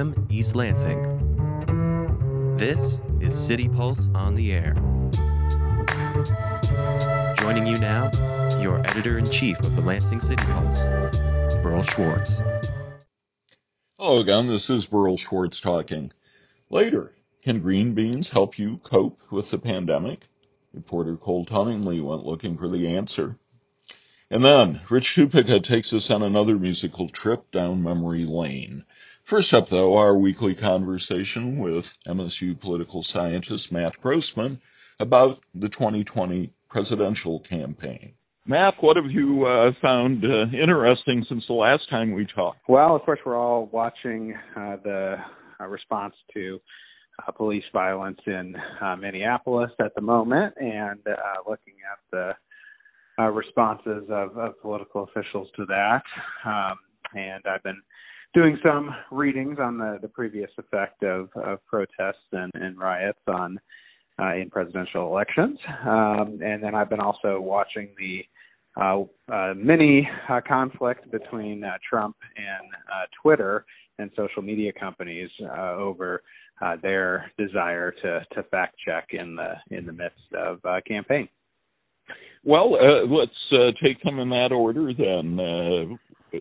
FM East Lansing. This is City Pulse on the Air. Joining you now, your editor in chief of the Lansing City Pulse, Berl Schwarz. Hello again, this is Berl Schwarz talking. Later, can green beans help you cope with the pandemic? Reporter Cole Tunningly went looking for the answer. And then, Rich Tupica takes us on another musical trip down memory lane. First up, though, our weekly conversation with MSU political scientist Matt Grossmann about the 2020 presidential campaign. Matt, what have you uh, found uh, interesting since the last time we talked? Well, of course, we're all watching uh, the uh, response to uh, police violence in uh, Minneapolis at the moment and looking at the responses of, of, political officials to that. Um, and I've been doing some readings on the, the previous effect of, of protests and, and riots on uh, in presidential elections. Um, and then I've been also watching the uh, uh, mini uh, conflict between uh, Trump and uh, Twitter and social media companies uh, over uh, their desire to, to fact check in the in the midst of uh, campaign. Well, uh, let's uh, take them in that order then. Uh,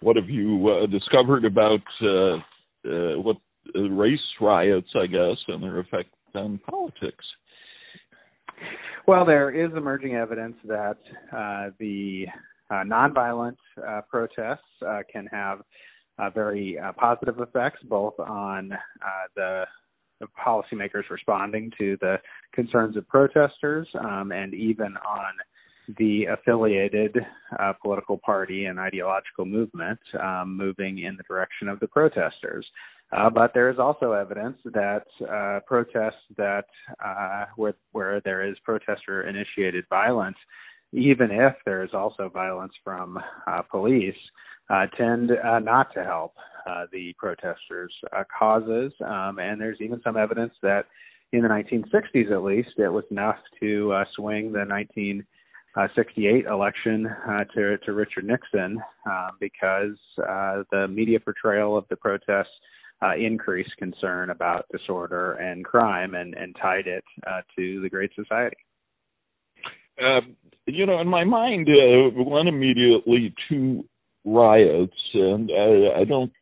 what have you uh, discovered about uh, uh, what race riots, I guess, and their effect on politics? Well, there is emerging evidence that uh, the uh, nonviolent uh, protests can have very positive effects both on the, the, policymakers responding to the concerns of protesters um, and even on the affiliated political party and ideological movement um, moving in the direction of the protesters. Uh, but there is also evidence that uh, protests that uh, where, where there is protester initiated violence, even if there is also violence from uh, police, uh, tend uh, not to help the protesters' causes. Um, and there's even some evidence that in the 1960s, at least, it was enough to swing the 1968 election to, to Richard Nixon because the media portrayal of the protests uh, increased concern about disorder and crime and, and tied it uh, to the Great Society. Uh, you know, in my mind, uh, went immediately to riots, and I, I don't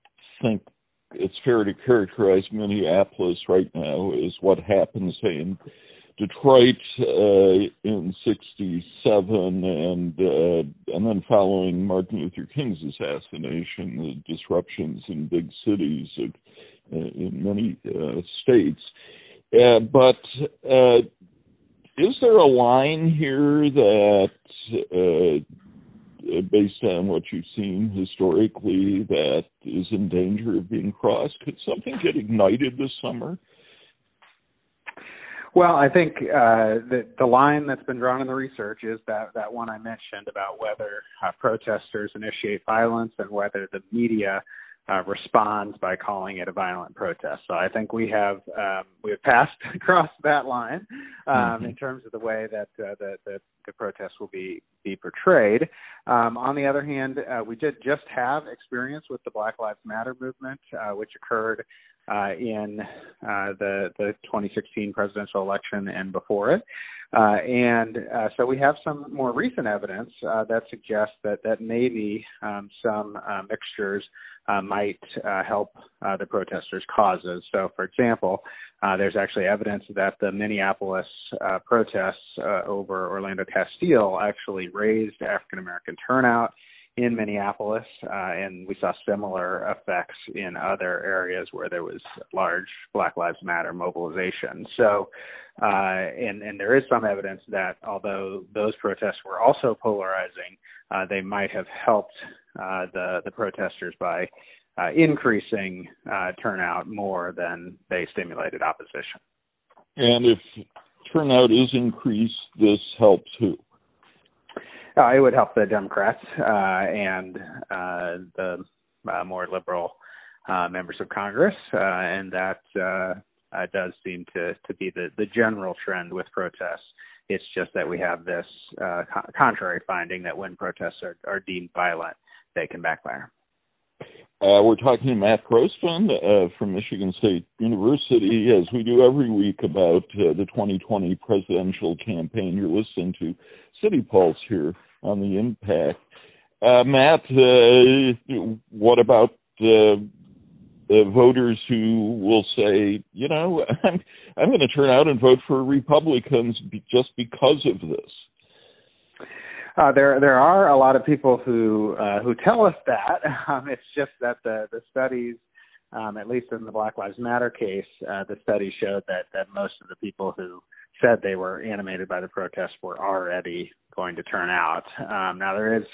think it's fair to characterize Minneapolis right now as what happened, in Detroit uh, in '67, and uh, and then following Martin Luther King's assassination, the disruptions in big cities uh, in many uh, states. Uh, but uh, is there a line here that, based on what you've seen historically, that is in danger of being crossed? Could something get ignited this summer? Well, I think uh, the the line that's been drawn in the research is that that one I mentioned about whether uh, protesters initiate violence and whether the media uh, responds by calling it a violent protest. So I think we have um, we have passed across that line um, mm-hmm. in terms of the way that uh, the, the the protests will be be portrayed. Um, on the other hand, uh, we did just have experience with the Black Lives Matter movement, uh, which occurred uh, in uh, the the 2016 presidential election and before it. Uh, and uh, so we have some more recent evidence uh, that suggests that that maybe um, some uh, mixtures uh, might uh, help the protesters' causes. So, for example, there's actually evidence that the Minneapolis protests over Philando Castile actually raised African American turnout in Minneapolis, uh, and we saw similar effects in other areas where there was large Black Lives Matter mobilization. So, uh, and and there is some evidence that although those protests were also polarizing, uh, they might have helped uh, the the protesters by uh, increasing uh, turnout more than they stimulated opposition. And if turnout is increased, this helps who? Uh, it would help the Democrats uh, and uh, the uh, more liberal uh, members of Congress, uh, and that uh, uh, does seem to to be the the general trend with protests. It's just that we have this uh, co- contrary finding that when protests are, are deemed violent, they can backfire. Uh, we're talking to Matt Grossmann uh, from Michigan State University, as we do every week, about uh, the 2020 presidential campaign. You're listening to City Pulse here on the Impact. Uh, Matt, uh, what about uh, voters who will say, you know, I'm, I'm going to turn out and vote for Republicans just because of this? Uh, there there are a lot of people who uh, who tell us that. Um, it's just that the the studies, um, at least in the Black Lives Matter case, uh, the study showed that that most of the people who said they were animated by the protests were already going to turn out. Um, now there is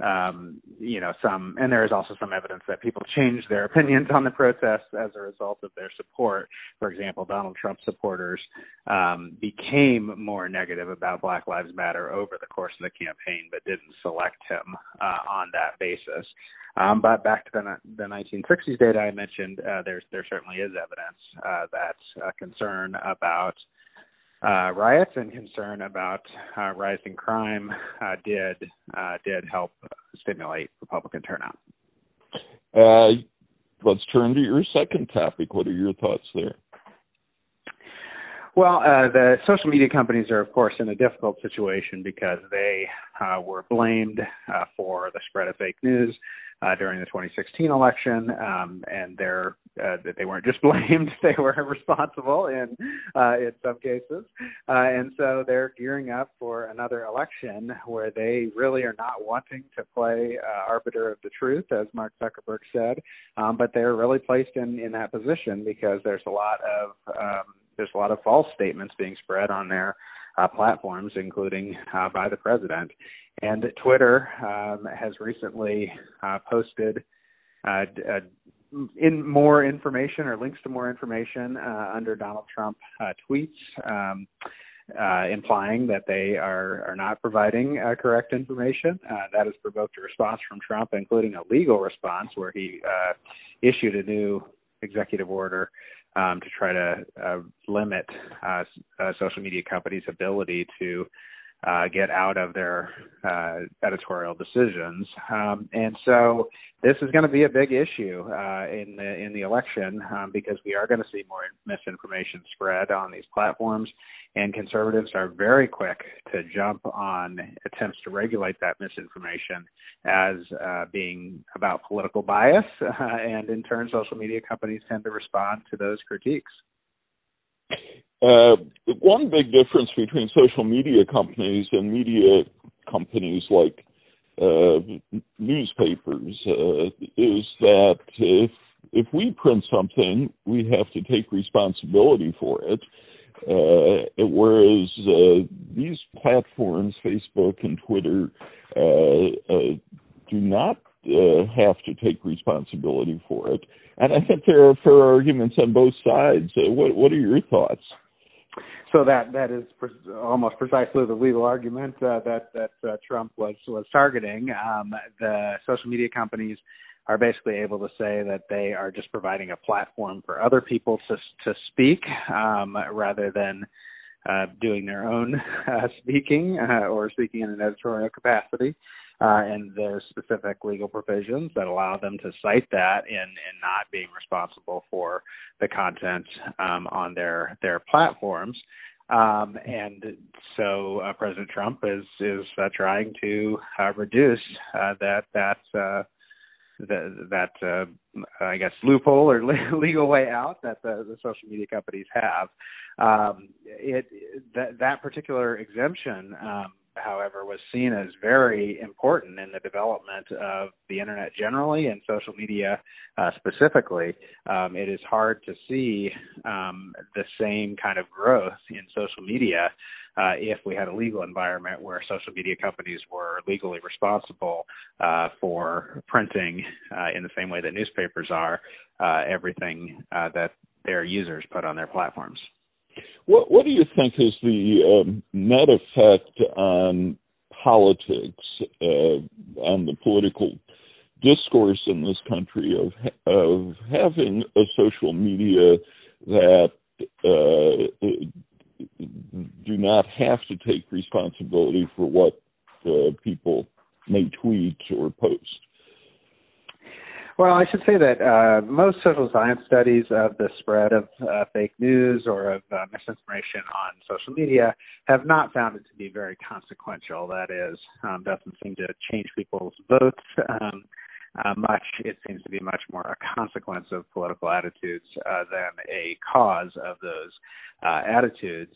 um, you know, some, and there is also some evidence that people changed their opinions on the protests as a result of their support. For example, Donald Trump supporters um, became more negative about Black Lives Matter over the course of the campaign, but didn't select him uh, on that basis. Um, but back to the, the 1960s data I mentioned, uh, there's there certainly is evidence uh, that uh, concern about uh, riots and concern about uh, rising crime uh, did uh, did help stimulate Republican turnout. Uh, let's turn to your second topic. What are your thoughts there? Well, uh, the social media companies are, of course, in a difficult situation because they were blamed for the spread of fake news uh, during the 2016 election, um, and they're uh, they weren't just blamed; they were responsible in uh, in some cases, uh, and so they're gearing up for another election where they really are not wanting to play uh, arbiter of the truth, as Mark Zuckerberg said, um, but they're really placed in in that position because there's a lot of um, there's a lot of false statements being spread on their uh, platforms, including uh, by the president. And Twitter um, has recently uh, posted uh, uh, in more information or links to more information uh, under Donald Trump uh, tweets, um, uh, implying that they are are not providing uh, correct information. Uh, that has provoked a response from Trump, including a legal response where he uh, issued a new executive order um, to try to uh, limit uh, uh, social media companies' ability to uh, get out of their uh, editorial decisions. Um, and so this is going to be a big issue uh, in the in the election um, because we are going to see more misinformation spread on these platforms, and conservatives are very quick to jump on attempts to regulate that misinformation as uh, being about political bias, and in turn, social media companies tend to respond to those critiques. Uh, one big difference between social media companies and media companies like uh, newspapers uh, is that if if we print something, we have to take responsibility for it. Uh, whereas uh, these platforms, Facebook and Twitter, uh, do not have to take responsibility for it. And I think there are fair arguments on both sides. What, what are your thoughts? so that that is pre- almost precisely the legal argument uh, that that uh, Trump was was targeting. Um, the social media companies are basically able to say that they are just providing a platform for other people to to speak um, rather than uh, doing their own uh, speaking uh, or speaking in an editorial capacity uh, and there's specific legal provisions that allow them to cite that in, in not being responsible for the content um, on their their platforms. Um, and so uh, President Trump is is uh, trying to uh, reduce uh, that that uh, I guess loophole or legal way out that the, the social media companies have. Um, it that that particular exemption um, however, was seen as very important in the development of the internet generally and social media uh, specifically. Um, it is hard to see um, the same kind of growth in social media uh, if we had a legal environment where social media companies were legally responsible uh, for printing uh, in the same way that newspapers are uh, everything uh, that their users put on their platforms. What, what do you think is the um, net effect on politics, uh, on the political discourse in this country of of having a social media that uh, do not have to take responsibility for what uh, people may tweet or post? Well, I should say that uh, most social science studies of the spread of uh, fake news or of uh, misinformation on social media have not found it to be very consequential. That is, um, doesn't seem to change people's votes um, uh, much. It seems to be much more a consequence of political attitudes uh, than a cause of those uh, attitudes.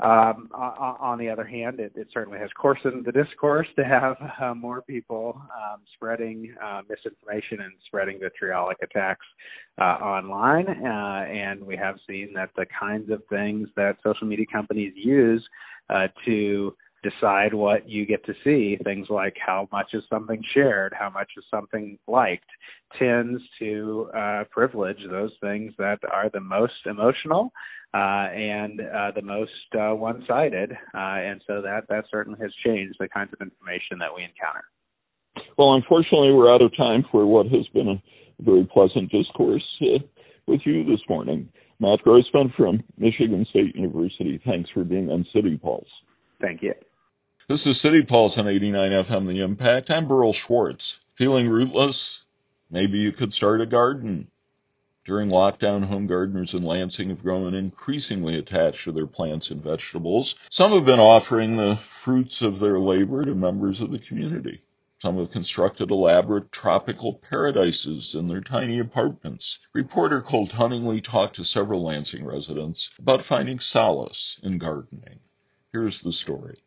Um, on the other hand, it, it, certainly has coarsened the discourse to have uh, more people um, spreading uh, misinformation and spreading vitriolic attacks uh, online. Uh, and we have seen that the kinds of things that social media companies use uh, to decide what you get to see, things like how much is something shared, how much is something liked, tends to uh, privilege those things that are the most emotional uh, and uh, the most uh, one-sided, uh, and so that that certainly has changed the kinds of information that we encounter. Well, unfortunately, we're out of time for what has been a very pleasant discourse uh, with you this morning. Matt Grossmann from Michigan State University. Thanks for being on City Pulse. Thank you. This is City Pulse on 89 FM The Impact. I'm Berl Schwarz. Feeling rootless? Maybe you could start a garden. During lockdown, home gardeners in Lansing have grown increasingly attached to their plants and vegetables. Some have been offering the fruits of their labor to members of the community. Some have constructed elaborate tropical paradises in their tiny apartments. Reporter Colt Hunningley talked to several Lansing residents about finding solace in gardening. Here's the story.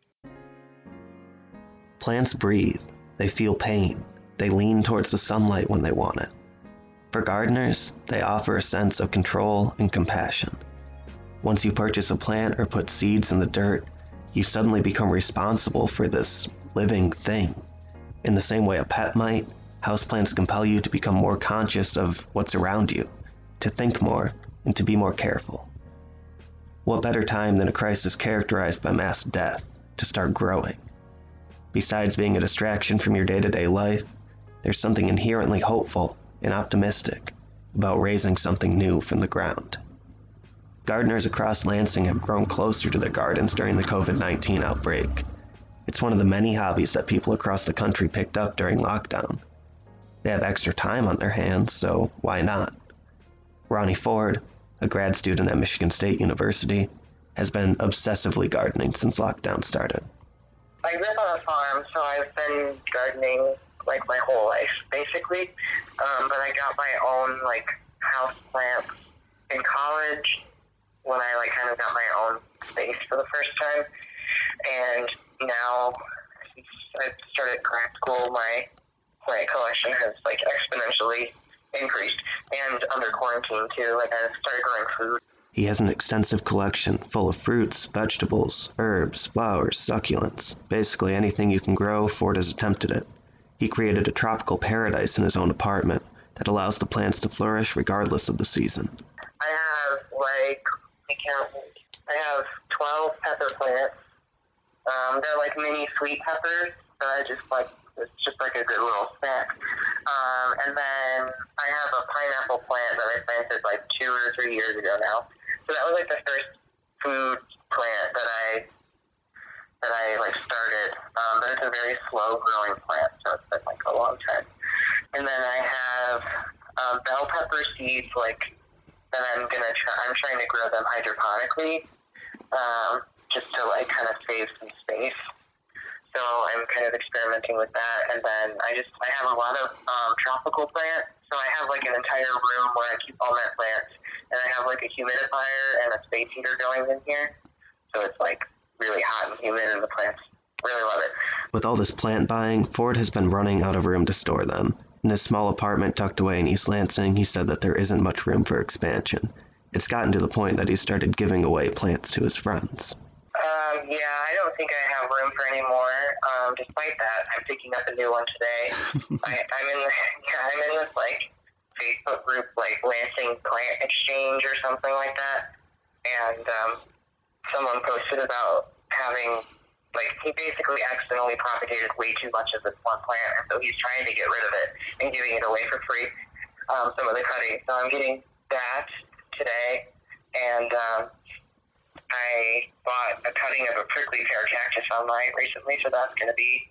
Plants breathe. They feel pain. They lean towards the sunlight when they want it. For gardeners, they offer a sense of control and compassion. Once you purchase a plant or put seeds in the dirt, you suddenly become responsible for this living thing. In the same way a pet might, houseplants compel you to become more conscious of what's around you, to think more, and to be more careful. What better time than a crisis characterized by mass death to start growing? Besides being a distraction from your day to day life, there's something inherently hopeful and optimistic about raising something new from the ground. Gardeners across Lansing have grown closer to their gardens during the COVID 19 outbreak. It's one of the many hobbies that people across the country picked up during lockdown. They have extra time on their hands, so why not? Ronnie Ford, a grad student at Michigan State University, has been obsessively gardening since lockdown started. I grew up on a farm, so I've been gardening like my whole life, basically. Um, but I got my own like house plants in college when I like kind of got my own space for the first time, and now since I started grad school, my plant collection has like exponentially increased, and under quarantine too. Like I started growing food. He has an extensive collection full of fruits, vegetables, herbs, flowers, succulents. Basically anything you can grow, Ford has attempted it. He created a tropical paradise in his own apartment that allows the plants to flourish regardless of the season. I have like I count I have twelve pepper plants. Um, they're like mini sweet peppers. So I just like it's just like a good little snack. Um, and then I have a pineapple plant that I planted like two or three years ago now. So that was like the first food plant that I that I like started, um, but it's a very slow growing plant, so it's been like a long time. And then I have um, bell pepper seeds, like that I'm gonna try. I'm trying to grow them hydroponically, um, just to like kind of save some space. So I'm kind of experimenting with that, and then I just I have a lot of um, tropical plants. So I have like an entire room where I keep all my plants, and I have like a humidifier and a space heater going in here. So it's like really hot and humid, and the plants really love it. With all this plant buying, Ford has been running out of room to store them. In his small apartment tucked away in East Lansing, he said that there isn't much room for expansion. It's gotten to the point that he started giving away plants to his friends. Don't think I have room for any more. Um, despite that, I'm picking up a new one today. I, I'm in, yeah, I'm in this like Facebook group, like Lansing Plant Exchange or something like that, and um, someone posted about having like he basically accidentally propagated way too much of this one plant, and so he's trying to get rid of it and giving it away for free. Um, some of the cutting, so I'm getting that today, and um, I bought a cutting of a prickly pear cactus online recently, so that's going to be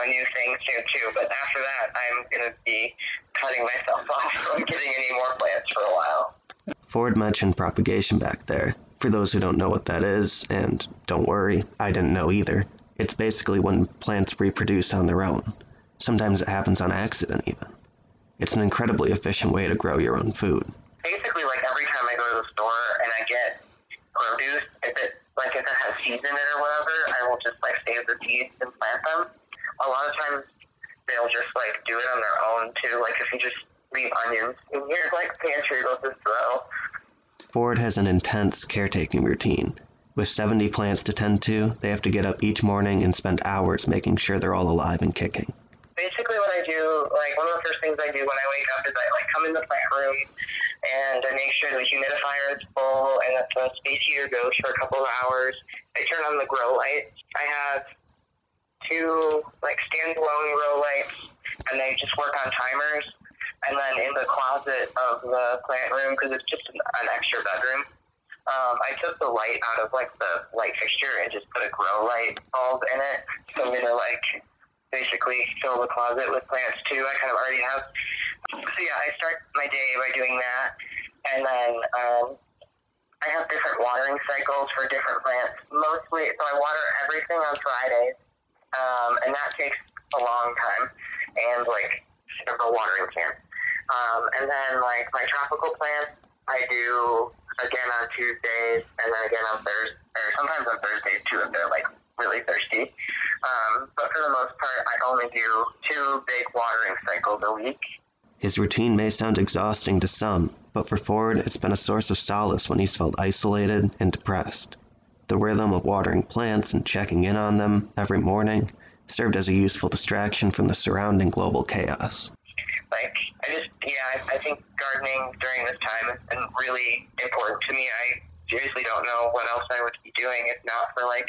a new thing soon too. But after that, I'm gonna be cutting myself off from getting any more plants for a while. Ford mentioned propagation back there. For those who don't know what that is, and don't worry, I didn't know either, it's basically when plants reproduce on their own. Sometimes it happens on accident, even. It's an incredibly efficient way to grow your own food. Basically, like every time I go to the store and I get produce, if it like if it has seeds in it or whatever, I will just like save the seeds and plant them. A lot of times they'll just like do it on their own too. Like if you just leave onions in your like pantry, they'll just grow. Ford has an intense caretaking routine. With 70 plants to tend to, they have to get up each morning and spend hours making sure they're all alive and kicking. Basically, what I do, like one of the first things I do when I wake up is I like come in the plant room and I make sure the humidifier is full and that the space heater goes for a couple of hours. I turn on the grow lights. I have two like standalone grow lights and they just work on timers and then in the closet of the plant room because it's just an, an extra bedroom. Um, I took the light out of like the light fixture and just put a grow light bulb in it. So I'm gonna like basically fill the closet with plants too. I kind of already have. So yeah, I start my day by doing that, and then um, I have different watering cycles for different plants. Mostly, so I water everything on Fridays, um, and that takes a long time, and like several watering cans. Um, and then like my tropical plants, I do again on Tuesdays and then again on Thursdays, or sometimes on Thursdays too if they're like really thirsty. Um, but for the most part, I only do two big watering cycles a week. His routine may sound exhausting to some, but for Ford, it's been a source of solace when he's felt isolated and depressed. The rhythm of watering plants and checking in on them every morning served as a useful distraction from the surrounding global chaos. Like, I just, yeah, I, I think gardening during this time has been really important to me. I seriously don't know what else I would be doing if not for like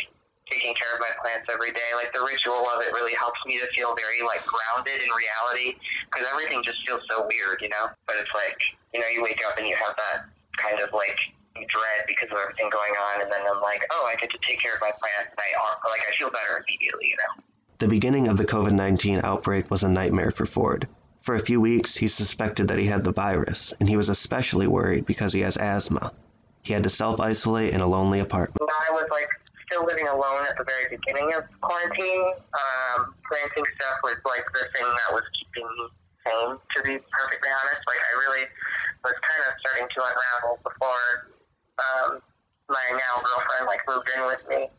taking care of my plants every day. Like the ritual of it really helps me to feel very like grounded in reality because everything just feels so weird, you know. But it's like, you know, you wake up and you have that kind of like dread because of everything going on, and then I'm like, oh, I get to take care of my plants, and I like I feel better immediately, you know. The beginning of the COVID 19 outbreak was a nightmare for Ford. For a few weeks, he suspected that he had the virus, and he was especially worried because he has asthma. He had to self isolate in a lonely apartment. I was like still living alone at the very beginning of quarantine. Um, planting stuff was like the thing that was keeping me sane, to be perfectly honest. Like I really was kind of starting to unravel before um, my now girlfriend like moved in with me.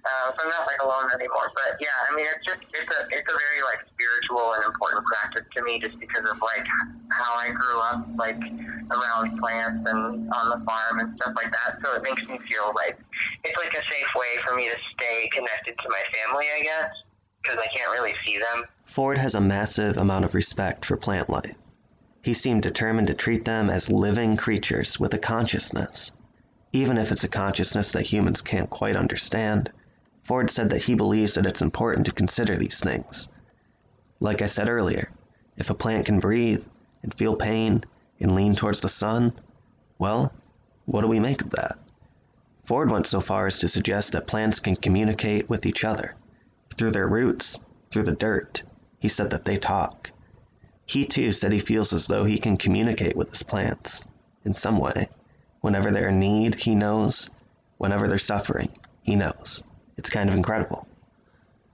Um, so I'm not like alone anymore. But yeah, I mean, it's just it's a it's a very like spiritual and important practice to me, just because of like how I grew up, like around plants and on the farm and stuff like that. So it makes me feel like it's like a safe way for me to stay connected to my family, I guess, because I can't really see them. Ford has a massive amount of respect for plant life. He seemed determined to treat them as living creatures with a consciousness. Even if it's a consciousness that humans can't quite understand, Ford said that he believes that it's important to consider these things. Like I said earlier, if a plant can breathe and feel pain and lean towards the sun, well, what do we make of that? Ford went so far as to suggest that plants can communicate with each other. Through their roots, through the dirt, he said that they talk. He too said he feels as though he can communicate with his plants, in some way. Whenever they're in need, he knows. Whenever they're suffering, he knows. It's kind of incredible.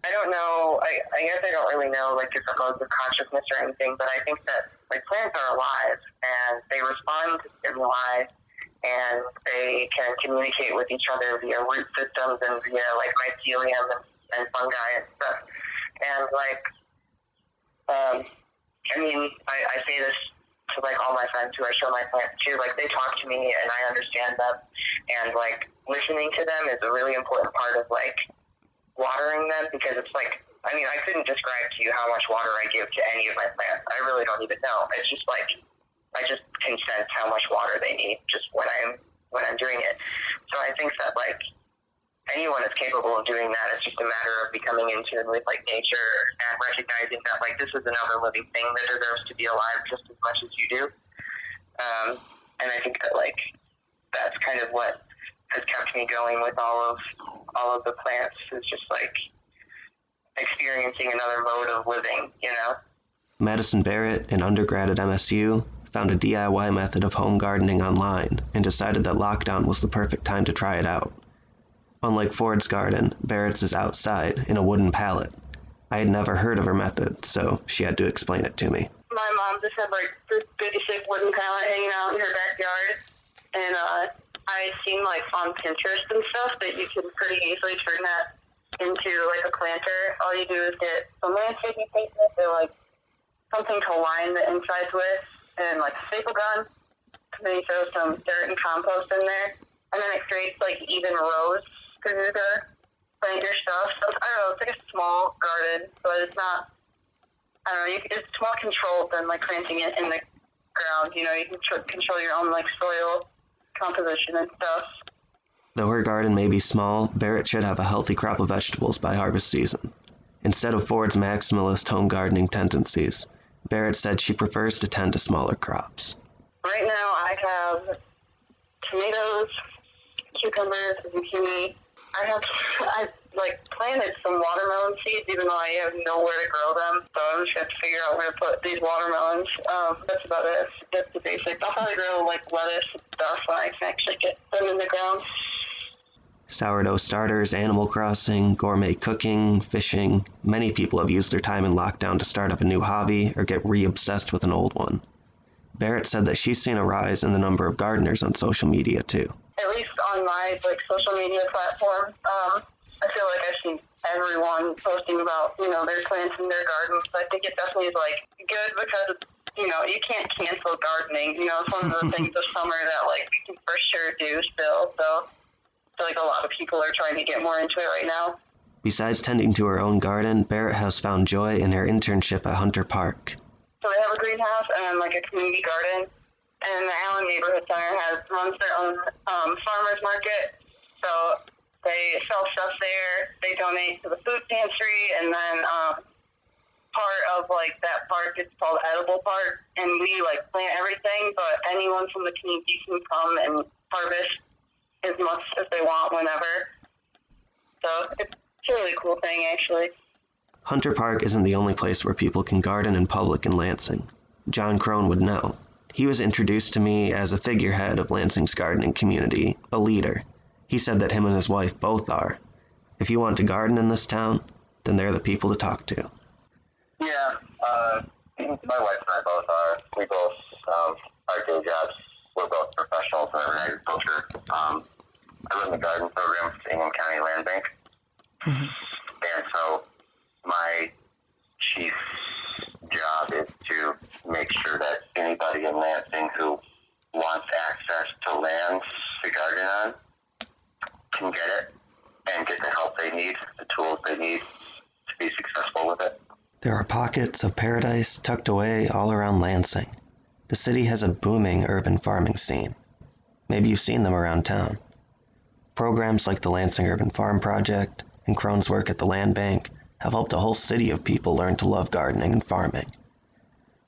I don't know. I, I guess I don't really know like different modes of consciousness or anything, but I think that like plants are alive and they respond to stimuli and they can communicate with each other via root systems and via like mycelium and, and fungi and stuff. And like, um, I mean, I, I say this to like all my friends who I show my plants to, like they talk to me and I understand them, and like listening to them is a really important part of like watering them because it's like I mean I couldn't describe to you how much water I give to any of my plants. I really don't even know. It's just like I just can sense how much water they need just when I'm when I'm doing it. So I think that like anyone is capable of doing that. It's just a matter of becoming in tune with like nature and recognizing that like this is another living thing that deserves to be alive just as much as you do. Um, and I think that like that's kind of what has kept me going with all of all of the plants. It's just like experiencing another mode of living, you know. Madison Barrett, an undergrad at MSU, found a DIY method of home gardening online and decided that lockdown was the perfect time to try it out. Unlike Ford's garden, Barrett's is outside in a wooden pallet. I had never heard of her method, so she had to explain it to me. My mom just had like this big sick wooden pallet hanging out in her backyard, and uh, I seen like on Pinterest and stuff that you can pretty easily turn that into like a planter. All you do is get some landscaping paper or like something to line the insides with, and like a staple gun. Then you throw some dirt and compost in there, and then it creates like even rows for you to plant your stuff. So I don't know. It's like a small garden, but it's not. I don't know. You, it's more controlled than like planting it in the ground. You know, you can tr- control your own like soil composition and stuff. Though her garden may be small, Barrett should have a healthy crop of vegetables by harvest season. Instead of Ford's maximalist home gardening tendencies, Barrett said she prefers to tend to smaller crops. Right now, I have tomatoes, cucumbers, zucchini. I have I like planted some watermelon seeds, even though I have nowhere to grow them. So I'm just gonna figure out where to put these watermelons. Um, that's about it. That's the basics. I'll probably grow like lettuce and stuff when I can actually get them in the ground. Sourdough starters, Animal Crossing, gourmet cooking, fishing. Many people have used their time in lockdown to start up a new hobby or get re obsessed with an old one. Barrett said that she's seen a rise in the number of gardeners on social media too. At least on my like social media platform, um, I feel like I've seen everyone posting about you know their plants in their gardens. So I think it definitely is like good because you know you can't cancel gardening. You know it's one of the things of summer that like for sure do still. So I feel like a lot of people are trying to get more into it right now. Besides tending to her own garden, Barrett has found joy in her internship at Hunter Park. So they have a greenhouse and like a community garden. And the Allen Neighborhood Center has runs their own um, farmers market. So they sell stuff there. They donate to the food pantry, and then um, part of like that park is called Edible Park, and we like plant everything. But anyone from the community can come and harvest as much as they want whenever. So it's a really cool thing, actually. Hunter Park isn't the only place where people can garden in public in Lansing. John Crone would know. He was introduced to me as a figurehead of Lansing's gardening community, a leader. He said that him and his wife both are. If you want to garden in this town, then they're the people to talk to. Yeah, uh, my wife and I both are. We both um, our day jobs. We're both professionals in agriculture. Um, I run the garden program for the Ingham County Land Bank, and so my chief job is to make sure that anybody in Lansing who wants access to land to garden on can get it and get the help they need, the tools they need to be successful with it. There are pockets of paradise tucked away all around Lansing. The city has a booming urban farming scene. Maybe you've seen them around town. Programs like the Lansing Urban Farm Project and Crone's work at the Land Bank have helped a whole city of people learn to love gardening and farming.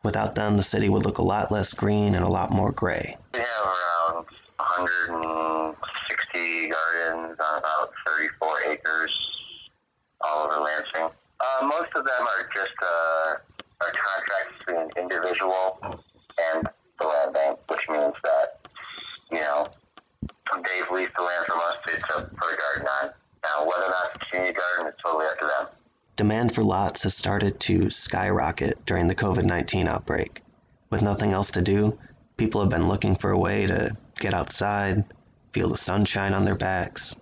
Without them, the city would look a lot less green and a lot more gray. We have around 160 gardens on about 34 acres all over Lansing. Uh, most of them are just uh, are contracts between individual and the land bank, which means that, you know, they've leased the land from us to, to put a garden on. Now, whether or not it's a community to them. Demand for lots has started to skyrocket during the COVID 19 outbreak. With nothing else to do, people have been looking for a way to get outside, feel the sunshine on their backs.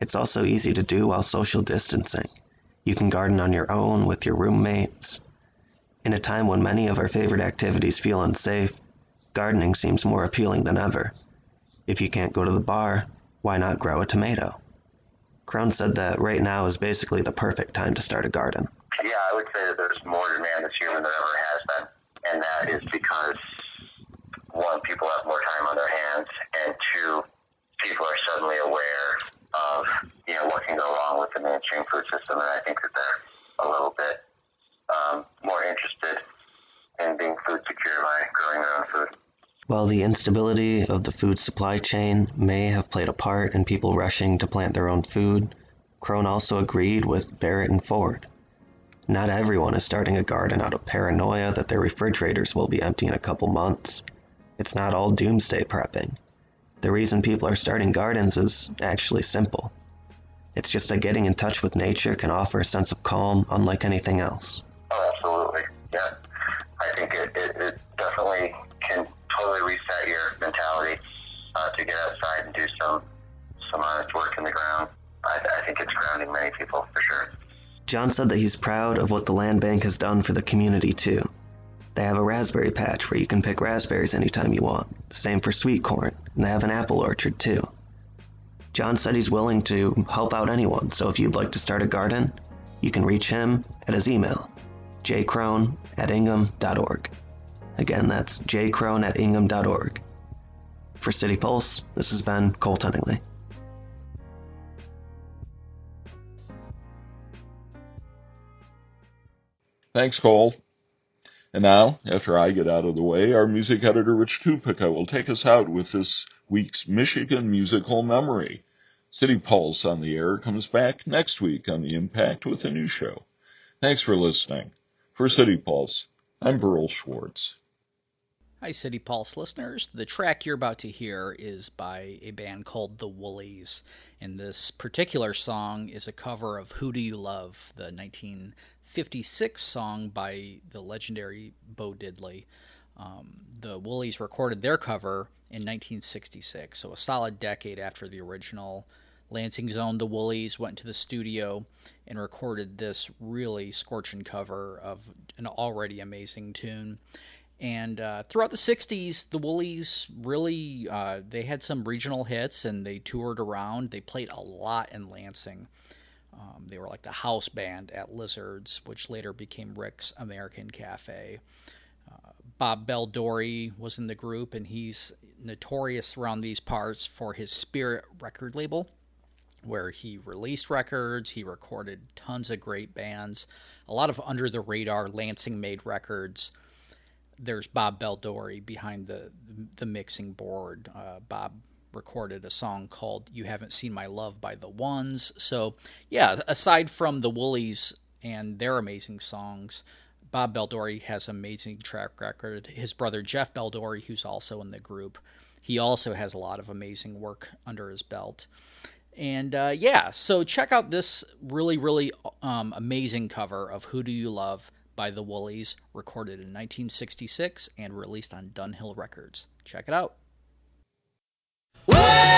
It's also easy to do while social distancing. You can garden on your own with your roommates. In a time when many of our favorite activities feel unsafe, gardening seems more appealing than ever. If you can't go to the bar, why not grow a tomato? Crone said that right now is basically the perfect time to start a garden. Yeah, I would say that there's more demand this year than there ever has been. And that is because, one, people have more time on their hands, and two, people are suddenly aware of, you know, what can go wrong with the mainstream food system, and I think that they're a little bit um, more interested in being food secure by growing their own food. While the instability of the food supply chain may have played a part in people rushing to plant their own food, Crone also agreed with Barrett and Ford. Not everyone is starting a garden out of paranoia that their refrigerators will be empty in a couple months. It's not all doomsday prepping. The reason people are starting gardens is actually simple. It's just that getting in touch with nature can offer a sense of calm unlike anything else. Oh, absolutely. Yeah. I think it, it, grounding many people for sure. John said that he's proud of what the land bank has done for the community too. They have a raspberry patch where you can pick raspberries anytime you want. Same for sweet corn, and they have an apple orchard too. John said he's willing to help out anyone, so if you'd like to start a garden, you can reach him at his email, jcrone at ingham.org. Again, that's jcrone at ingham.org. For City Pulse, this has been Cole Tunningly. Thanks, Cole. And now, after I get out of the way, our music editor Rich Tupica will take us out with this week's Michigan musical memory. City Pulse on the air comes back next week on the Impact with a new show. Thanks for listening. For City Pulse, I'm Berl Schwarz. Hi, City Pulse listeners. The track you're about to hear is by a band called The Woolies, and this particular song is a cover of Who Do You Love, the 1956 song by the legendary Bo Diddley. Um, the Woolies recorded their cover in 1966, so a solid decade after the original. Lansing's own The Woolies went to the studio and recorded this really scorching cover of an already amazing tune. And uh, throughout the 60s, the Woolies really uh, they had some regional hits and they toured around. They played a lot in Lansing. Um, they were like the house band at Lizards, which later became Rick's American Cafe. Uh, Bob Baldori was in the group, and he's notorious around these parts for his Spirit record label, where he released records, he recorded tons of great bands, a lot of under the radar Lansing made records there's Bob Baldori behind the the mixing board. Uh, Bob recorded a song called "You Haven't Seen My Love" by the Ones. So yeah, aside from the Woolies and their amazing songs, Bob Baldori has amazing track record. His brother Jeff Baldori, who's also in the group, he also has a lot of amazing work under his belt. And uh, yeah, so check out this really, really um, amazing cover of "Who Do You Love." by the Woolies, recorded in 1966 and released on Dunhill Records. Check it out. Whoa!